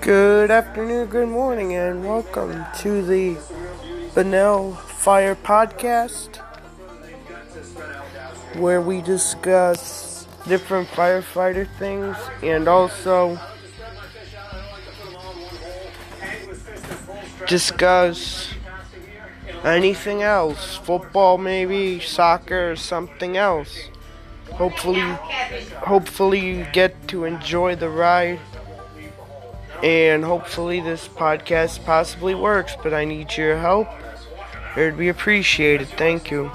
Good afternoon, good morning, and welcome to the Benel Fire Podcast, where we discuss different firefighter things and also discuss anything else football, maybe soccer, or something else. Hopefully, hopefully, you get to enjoy the ride and hopefully this podcast possibly works, but I need your help. It would be appreciated. Thank you.